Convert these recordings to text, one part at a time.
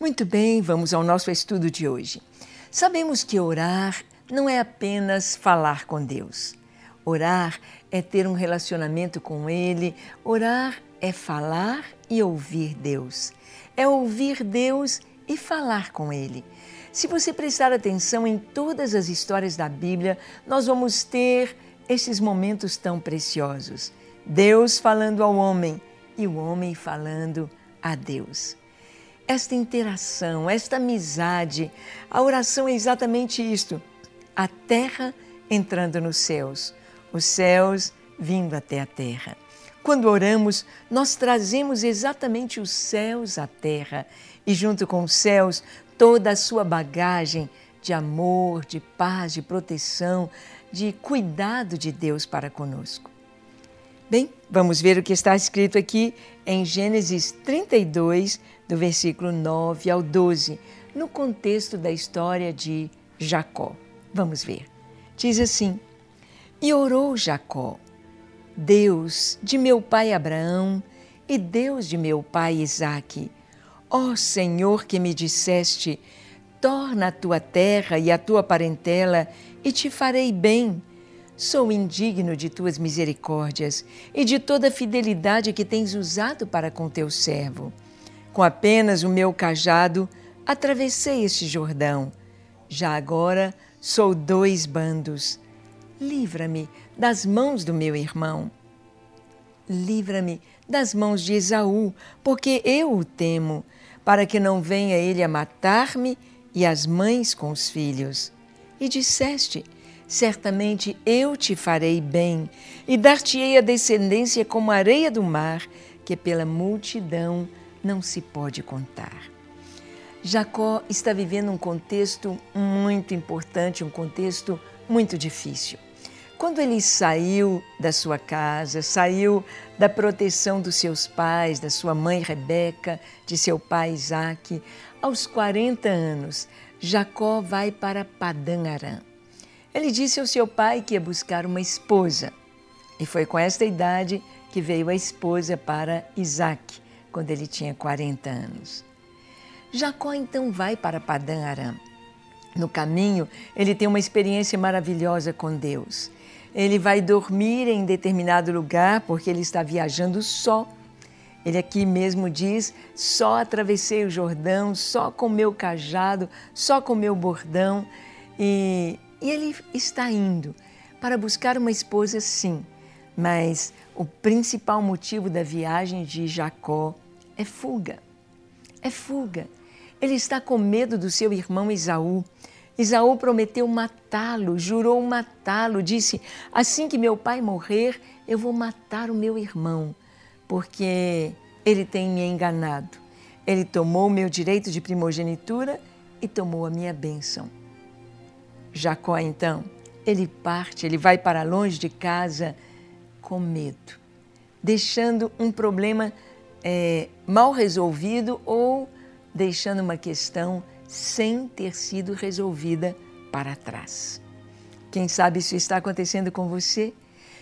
Muito bem, vamos ao nosso estudo de hoje. Sabemos que orar não é apenas falar com Deus. Orar é ter um relacionamento com Ele, orar é falar e ouvir Deus. É ouvir Deus e falar com Ele. Se você prestar atenção em todas as histórias da Bíblia, nós vamos ter esses momentos tão preciosos. Deus falando ao homem e o homem falando a Deus esta interação, esta amizade. A oração é exatamente isto: a terra entrando nos céus, os céus vindo até a terra. Quando oramos, nós trazemos exatamente os céus à terra e, junto com os céus, toda a sua bagagem de amor, de paz, de proteção, de cuidado de Deus para conosco. Bem, vamos ver o que está escrito aqui em Gênesis 32, do versículo 9 ao 12, no contexto da história de Jacó. Vamos ver. Diz assim: E orou Jacó, Deus de meu pai Abraão e Deus de meu pai Isaque, ó Senhor que me disseste, torna a tua terra e a tua parentela e te farei bem Sou indigno de tuas misericórdias e de toda a fidelidade que tens usado para com teu servo. Com apenas o meu cajado, atravessei este Jordão. Já agora sou dois bandos. Livra-me das mãos do meu irmão. Livra-me das mãos de Esaú, porque eu o temo, para que não venha ele a matar-me e as mães com os filhos. E disseste: certamente eu te farei bem e dar-te-ei a descendência como a areia do mar, que pela multidão não se pode contar. Jacó está vivendo um contexto muito importante, um contexto muito difícil. Quando ele saiu da sua casa, saiu da proteção dos seus pais, da sua mãe Rebeca, de seu pai Isaque, aos 40 anos, Jacó vai para Padã Aram. Ele disse ao seu pai que ia buscar uma esposa. E foi com esta idade que veio a esposa para Isaac, quando ele tinha 40 anos. Jacó então vai para Padã Aram. No caminho, ele tem uma experiência maravilhosa com Deus. Ele vai dormir em determinado lugar porque ele está viajando só. Ele aqui mesmo diz: só atravessei o Jordão, só com meu cajado, só com meu bordão. E e ele está indo para buscar uma esposa, sim, mas o principal motivo da viagem de Jacó é fuga. É fuga. Ele está com medo do seu irmão Esaú. Esaú prometeu matá-lo, jurou matá-lo, disse: Assim que meu pai morrer, eu vou matar o meu irmão, porque ele tem me enganado. Ele tomou o meu direito de primogenitura e tomou a minha bênção. Jacó, então, ele parte, ele vai para longe de casa com medo, deixando um problema é, mal resolvido ou deixando uma questão sem ter sido resolvida para trás. Quem sabe isso está acontecendo com você?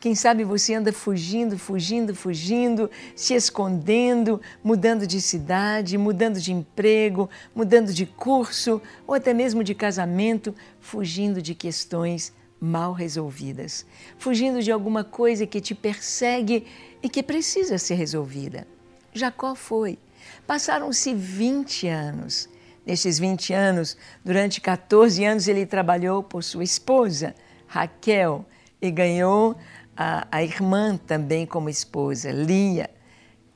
Quem sabe você anda fugindo, fugindo, fugindo, se escondendo, mudando de cidade, mudando de emprego, mudando de curso ou até mesmo de casamento, fugindo de questões mal resolvidas, fugindo de alguma coisa que te persegue e que precisa ser resolvida. Jacó foi. Passaram-se 20 anos. Nestes 20 anos, durante 14 anos, ele trabalhou por sua esposa, Raquel, e ganhou a, a irmã também como esposa, Lia.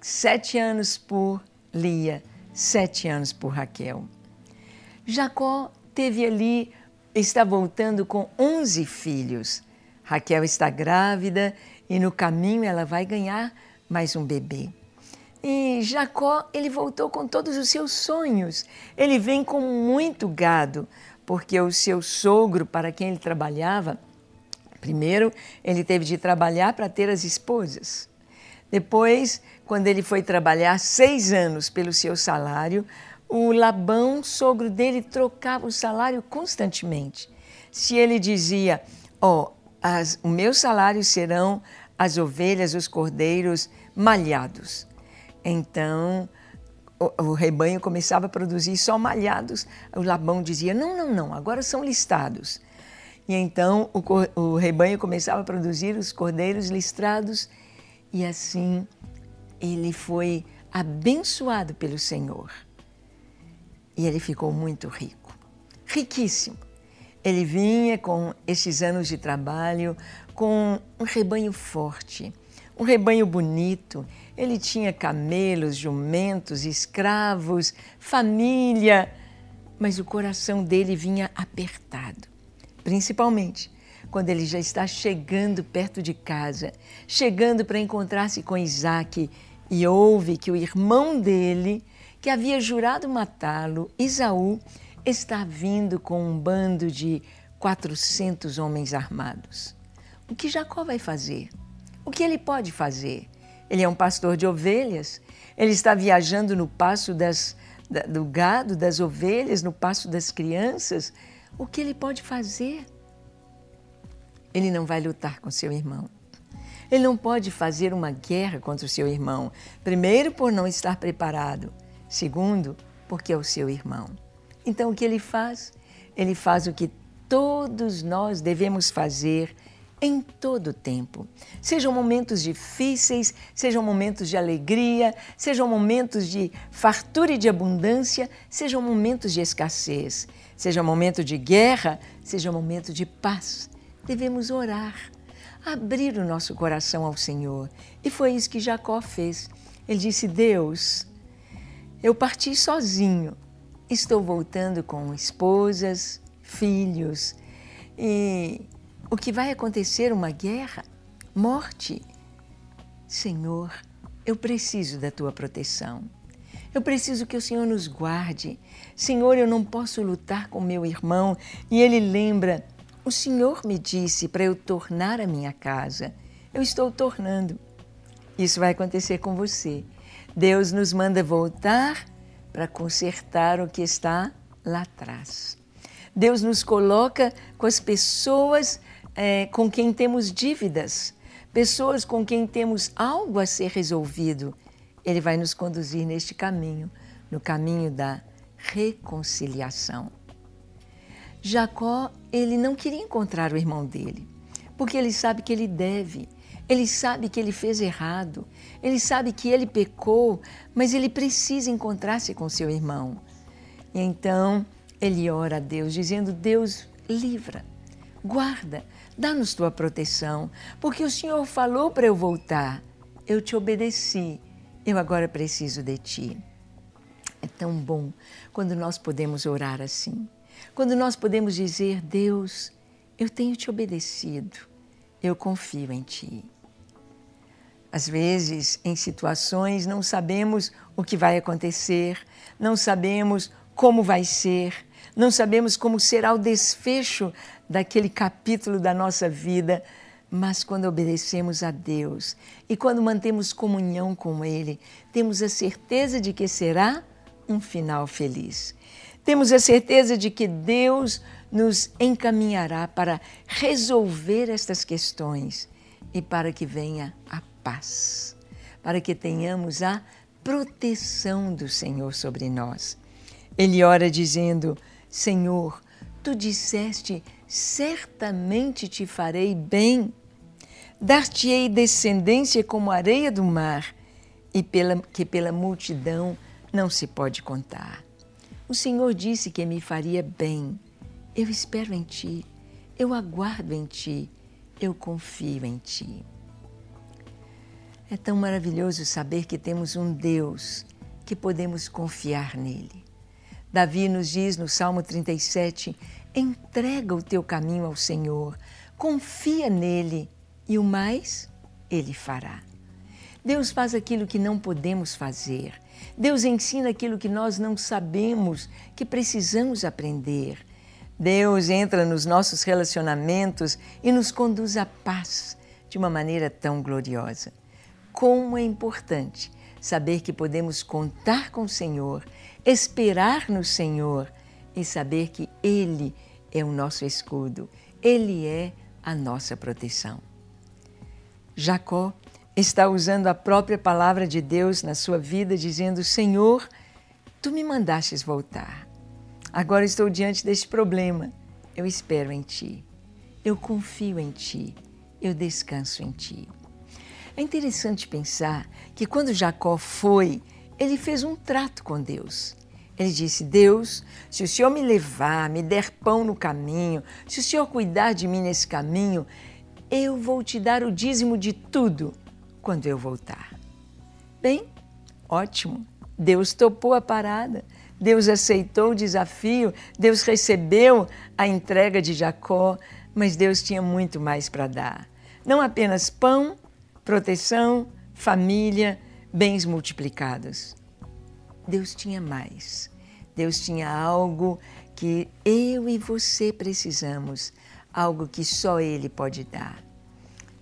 Sete anos por Lia, sete anos por Raquel. Jacó teve ali, está voltando com onze filhos. Raquel está grávida e no caminho ela vai ganhar mais um bebê. E Jacó, ele voltou com todos os seus sonhos. Ele vem com muito gado, porque o seu sogro, para quem ele trabalhava, Primeiro, ele teve de trabalhar para ter as esposas. Depois, quando ele foi trabalhar seis anos pelo seu salário, o Labão, sogro dele, trocava o salário constantemente. Se ele dizia, ó, oh, o meu salário serão as ovelhas, os cordeiros malhados. Então, o, o rebanho começava a produzir só malhados, o Labão dizia: Não, não, não, agora são listados. E então o, o rebanho começava a produzir os cordeiros listrados, e assim ele foi abençoado pelo Senhor. E ele ficou muito rico, riquíssimo. Ele vinha com esses anos de trabalho, com um rebanho forte, um rebanho bonito. Ele tinha camelos, jumentos, escravos, família, mas o coração dele vinha apertado, principalmente quando ele já está chegando perto de casa, chegando para encontrar-se com Isaac e ouve que o irmão dele, que havia jurado matá-lo, Isaú, está vindo com um bando de 400 homens armados. O que Jacó vai fazer? O que ele pode fazer? Ele é um pastor de ovelhas, ele está viajando no passo das, da, do gado, das ovelhas, no passo das crianças. O que ele pode fazer? Ele não vai lutar com seu irmão. Ele não pode fazer uma guerra contra o seu irmão. Primeiro, por não estar preparado. Segundo, porque é o seu irmão. Então, o que ele faz? Ele faz o que todos nós devemos fazer em todo tempo. Sejam momentos difíceis, sejam momentos de alegria, sejam momentos de fartura e de abundância, sejam momentos de escassez, seja momento de guerra, seja momento de paz. Devemos orar abrir o nosso coração ao Senhor. E foi isso que Jacó fez. Ele disse: Deus, eu parti sozinho, estou voltando com esposas, filhos, e o que vai acontecer? Uma guerra? Morte? Senhor, eu preciso da tua proteção. Eu preciso que o Senhor nos guarde. Senhor, eu não posso lutar com meu irmão. E ele lembra o Senhor me disse para eu tornar a minha casa. Eu estou tornando. Isso vai acontecer com você. Deus nos manda voltar para consertar o que está lá atrás. Deus nos coloca com as pessoas é, com quem temos dívidas, pessoas com quem temos algo a ser resolvido. Ele vai nos conduzir neste caminho, no caminho da reconciliação. Jacó, ele não queria encontrar o irmão dele, porque ele sabe que ele deve, ele sabe que ele fez errado, ele sabe que ele pecou, mas ele precisa encontrar-se com seu irmão. E então ele ora a Deus, dizendo: Deus, livra, guarda, dá-nos tua proteção, porque o Senhor falou para eu voltar. Eu te obedeci, eu agora preciso de ti. É tão bom quando nós podemos orar assim. Quando nós podemos dizer, Deus, eu tenho te obedecido, eu confio em ti. Às vezes, em situações, não sabemos o que vai acontecer, não sabemos como vai ser, não sabemos como será o desfecho daquele capítulo da nossa vida, mas quando obedecemos a Deus e quando mantemos comunhão com Ele, temos a certeza de que será um final feliz. Temos a certeza de que Deus nos encaminhará para resolver estas questões e para que venha a paz, para que tenhamos a proteção do Senhor sobre nós. Ele ora dizendo: Senhor, tu disseste, certamente te farei bem, dar-te-ei descendência como areia do mar, e pela, que pela multidão não se pode contar. O Senhor disse que me faria bem. Eu espero em Ti, eu aguardo em Ti, eu confio em Ti. É tão maravilhoso saber que temos um Deus que podemos confiar nele. Davi nos diz no Salmo 37: entrega o teu caminho ao Senhor, confia nele e o mais ele fará. Deus faz aquilo que não podemos fazer. Deus ensina aquilo que nós não sabemos, que precisamos aprender. Deus entra nos nossos relacionamentos e nos conduz à paz de uma maneira tão gloriosa. Como é importante saber que podemos contar com o Senhor, esperar no Senhor e saber que Ele é o nosso escudo, Ele é a nossa proteção. Jacó está usando a própria palavra de Deus na sua vida, dizendo: Senhor, Tu me mandastes voltar. Agora estou diante deste problema. Eu espero em ti. Eu confio em ti. Eu descanso em ti. É interessante pensar que quando Jacó foi, ele fez um trato com Deus. Ele disse: Deus, se o Senhor me levar, me der pão no caminho, se o Senhor cuidar de mim nesse caminho, eu vou te dar o dízimo de tudo quando eu voltar. Bem, ótimo. Deus topou a parada. Deus aceitou o desafio, Deus recebeu a entrega de Jacó, mas Deus tinha muito mais para dar. Não apenas pão, proteção, família, bens multiplicados. Deus tinha mais. Deus tinha algo que eu e você precisamos, algo que só Ele pode dar.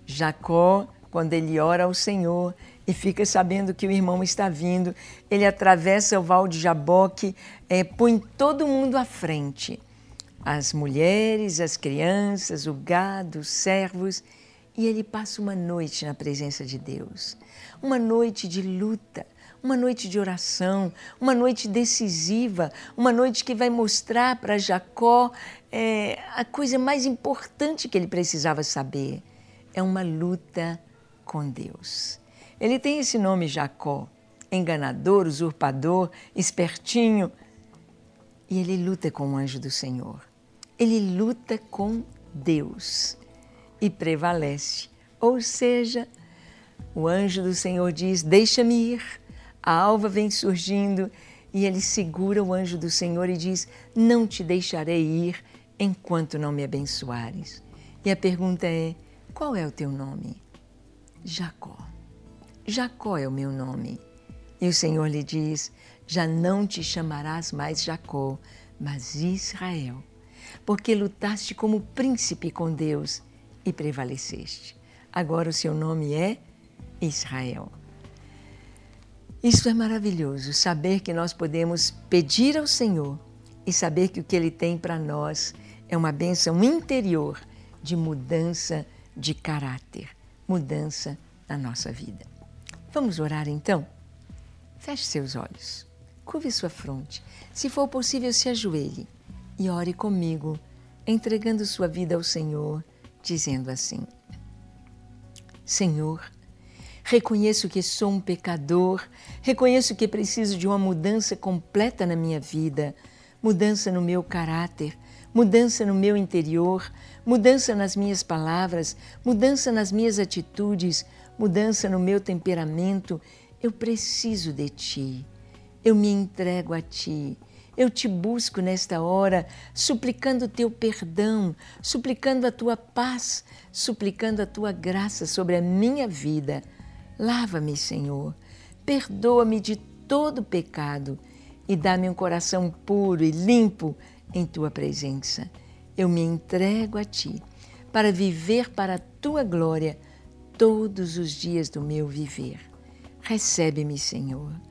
Jacó, quando ele ora ao Senhor e fica sabendo que o irmão está vindo, ele atravessa o val de Jaboque, é, põe todo mundo à frente. As mulheres, as crianças, o gado, os servos, e ele passa uma noite na presença de Deus. Uma noite de luta, uma noite de oração, uma noite decisiva, uma noite que vai mostrar para Jacó é, a coisa mais importante que ele precisava saber. É uma luta com Deus. Ele tem esse nome Jacó, enganador, usurpador, espertinho. E ele luta com o anjo do Senhor. Ele luta com Deus e prevalece. Ou seja, o anjo do Senhor diz: Deixa-me ir a alva vem surgindo e ele segura o anjo do Senhor e diz: Não te deixarei ir enquanto não me abençoares. E a pergunta é: Qual é o teu nome? Jacó. Jacó é o meu nome. E o Senhor lhe diz: Já não te chamarás mais Jacó, mas Israel, porque lutaste como príncipe com Deus e prevaleceste. Agora o seu nome é Israel. Isso é maravilhoso, saber que nós podemos pedir ao Senhor e saber que o que Ele tem para nós é uma bênção interior de mudança de caráter, mudança na nossa vida. Vamos orar então? Feche seus olhos, curve sua fronte. Se for possível, se ajoelhe e ore comigo, entregando sua vida ao Senhor, dizendo assim: Senhor, Reconheço que sou um pecador, reconheço que preciso de uma mudança completa na minha vida, mudança no meu caráter, mudança no meu interior, mudança nas minhas palavras, mudança nas minhas atitudes, mudança no meu temperamento. Eu preciso de Ti. Eu me entrego a Ti. Eu te busco nesta hora, suplicando o teu perdão, suplicando a tua paz, suplicando a tua graça sobre a minha vida. Lava-me, Senhor, perdoa-me de todo pecado e dá-me um coração puro e limpo em tua presença. Eu me entrego a ti para viver para a tua glória todos os dias do meu viver. Recebe-me, Senhor.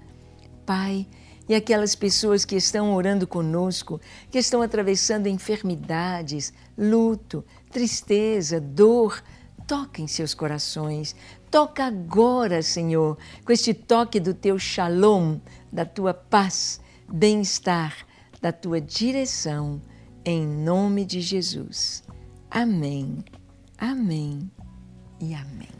Pai, e aquelas pessoas que estão orando conosco, que estão atravessando enfermidades, luto, tristeza, dor, toca em seus corações, Toca agora, Senhor, com este toque do teu shalom, da tua paz, bem-estar, da tua direção, em nome de Jesus. Amém, amém e amém.